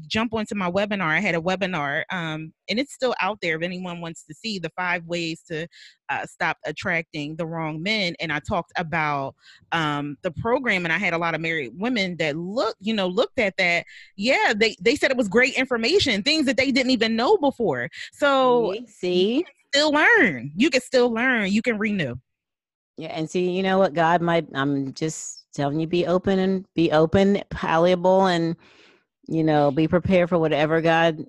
jump onto my webinar. I had a webinar, um, and it's still out there if anyone wants to see the five ways to uh, stop attracting the wrong men. And I talked about um, the program, and I had a lot of married women that look, you know, looked at that. Yeah, they they said it was great information, things that they didn't even know before. So see, still learn. You can still learn. You can renew. Yeah, and see, you know what, God might. I'm just telling you be open and be open, palleable, and you know, be prepared for whatever God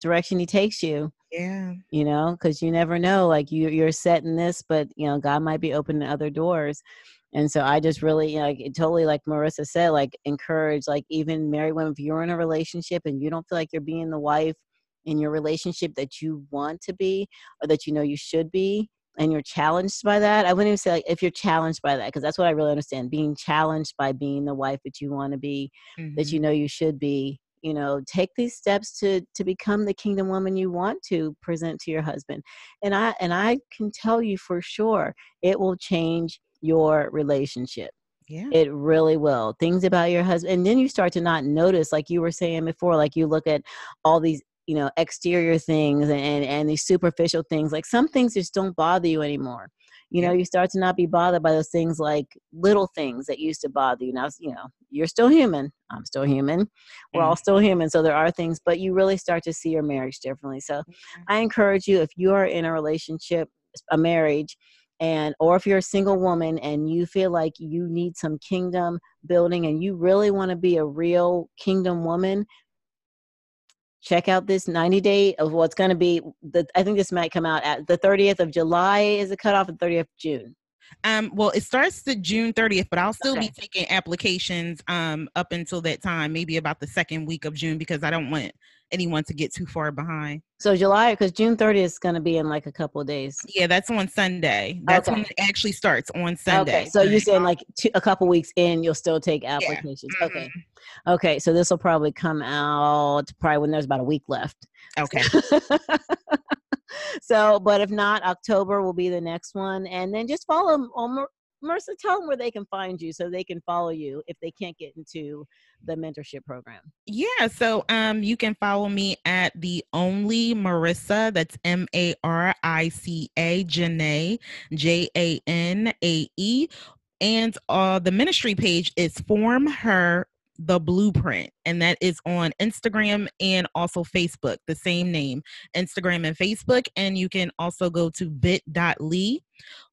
direction He takes you. Yeah. You know, because you never know. Like you, you're set in this, but you know, God might be opening other doors. And so I just really, you know, like, totally like Marissa said, like encourage, like even married women, if you're in a relationship and you don't feel like you're being the wife in your relationship that you want to be or that you know you should be, and you're challenged by that i wouldn't even say like if you're challenged by that because that's what i really understand being challenged by being the wife that you want to be mm-hmm. that you mm-hmm. know you should be you know take these steps to to become the kingdom woman you want to present to your husband and i and i can tell you for sure it will change your relationship yeah. It really will. Things about your husband. And then you start to not notice, like you were saying before, like you look at all these you know exterior things and and these superficial things like some things just don't bother you anymore. You know you start to not be bothered by those things like little things that used to bother you. Now you know you're still human. I'm still human. We're all mm-hmm. still human so there are things but you really start to see your marriage differently. So i encourage you if you are in a relationship a marriage and or if you're a single woman and you feel like you need some kingdom building and you really want to be a real kingdom woman check out this 90 day of what's going to be the i think this might come out at the 30th of july is the cutoff of 30th of june um, well, it starts the June 30th, but I'll still okay. be taking applications um, up until that time, maybe about the second week of June, because I don't want anyone to get too far behind. So July, because June 30th is going to be in like a couple of days. Yeah, that's on Sunday. That's okay. when it actually starts on Sunday. Okay, so you're saying like two, a couple weeks in, you'll still take applications. Yeah. Mm-hmm. Okay, okay. So this will probably come out probably when there's about a week left. Okay. so, but if not, October will be the next one, and then just follow on Marissa, tell them where they can find you so they can follow you if they can't get into the mentorship program. Yeah, so um you can follow me at the only Marissa, that's M A R I C A Janae, J A N A E. And uh the ministry page is Form Her the blueprint and that is on instagram and also facebook the same name instagram and facebook and you can also go to bit.ly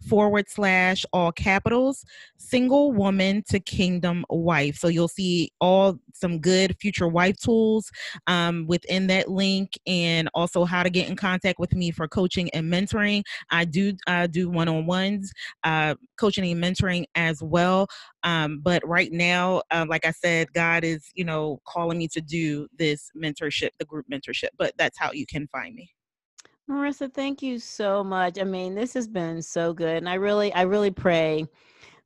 forward slash all capitals single woman to kingdom wife. So you'll see all some good future wife tools um, within that link and also how to get in contact with me for coaching and mentoring. I do uh, do one-on-ones uh, coaching and mentoring as well. Um, but right now uh, like i said god is you know calling me to do this mentorship the group mentorship but that's how you can find me Marissa, thank you so much. I mean, this has been so good. And I really, I really pray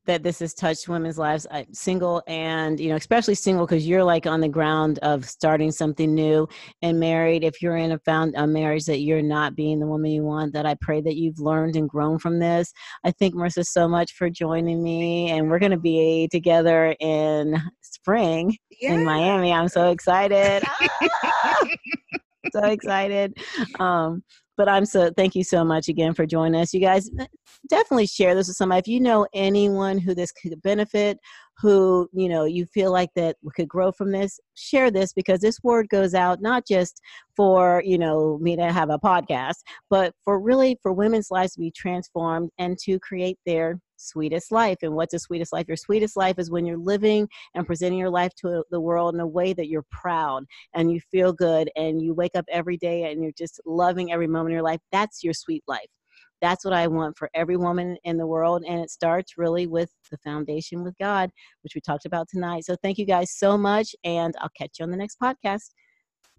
that this has touched women's lives I, single and you know especially single because you're like on the ground of starting something new and married if you're in a found a marriage that you're not being the woman you want that i pray that you've learned and grown from this i thank marissa so much for joining me and we're going to be together in spring yeah. in miami i'm so excited so excited um, but I'm so thank you so much again for joining us. You guys definitely share this with somebody. If you know anyone who this could benefit, who you know you feel like that could grow from this, share this because this word goes out not just for you know me to have a podcast, but for really for women's lives to be transformed and to create their sweetest life. And what's a sweetest life? Your sweetest life is when you're living and presenting your life to the world in a way that you're proud and you feel good and you wake up every day and you're just loving every moment of your life. That's your sweet life. That's what I want for every woman in the world. And it starts really with the foundation with God, which we talked about tonight. So thank you guys so much. And I'll catch you on the next podcast.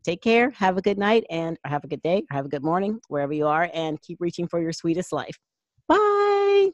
Take care. Have a good night and have a good day or have a good morning wherever you are and keep reaching for your sweetest life. Bye.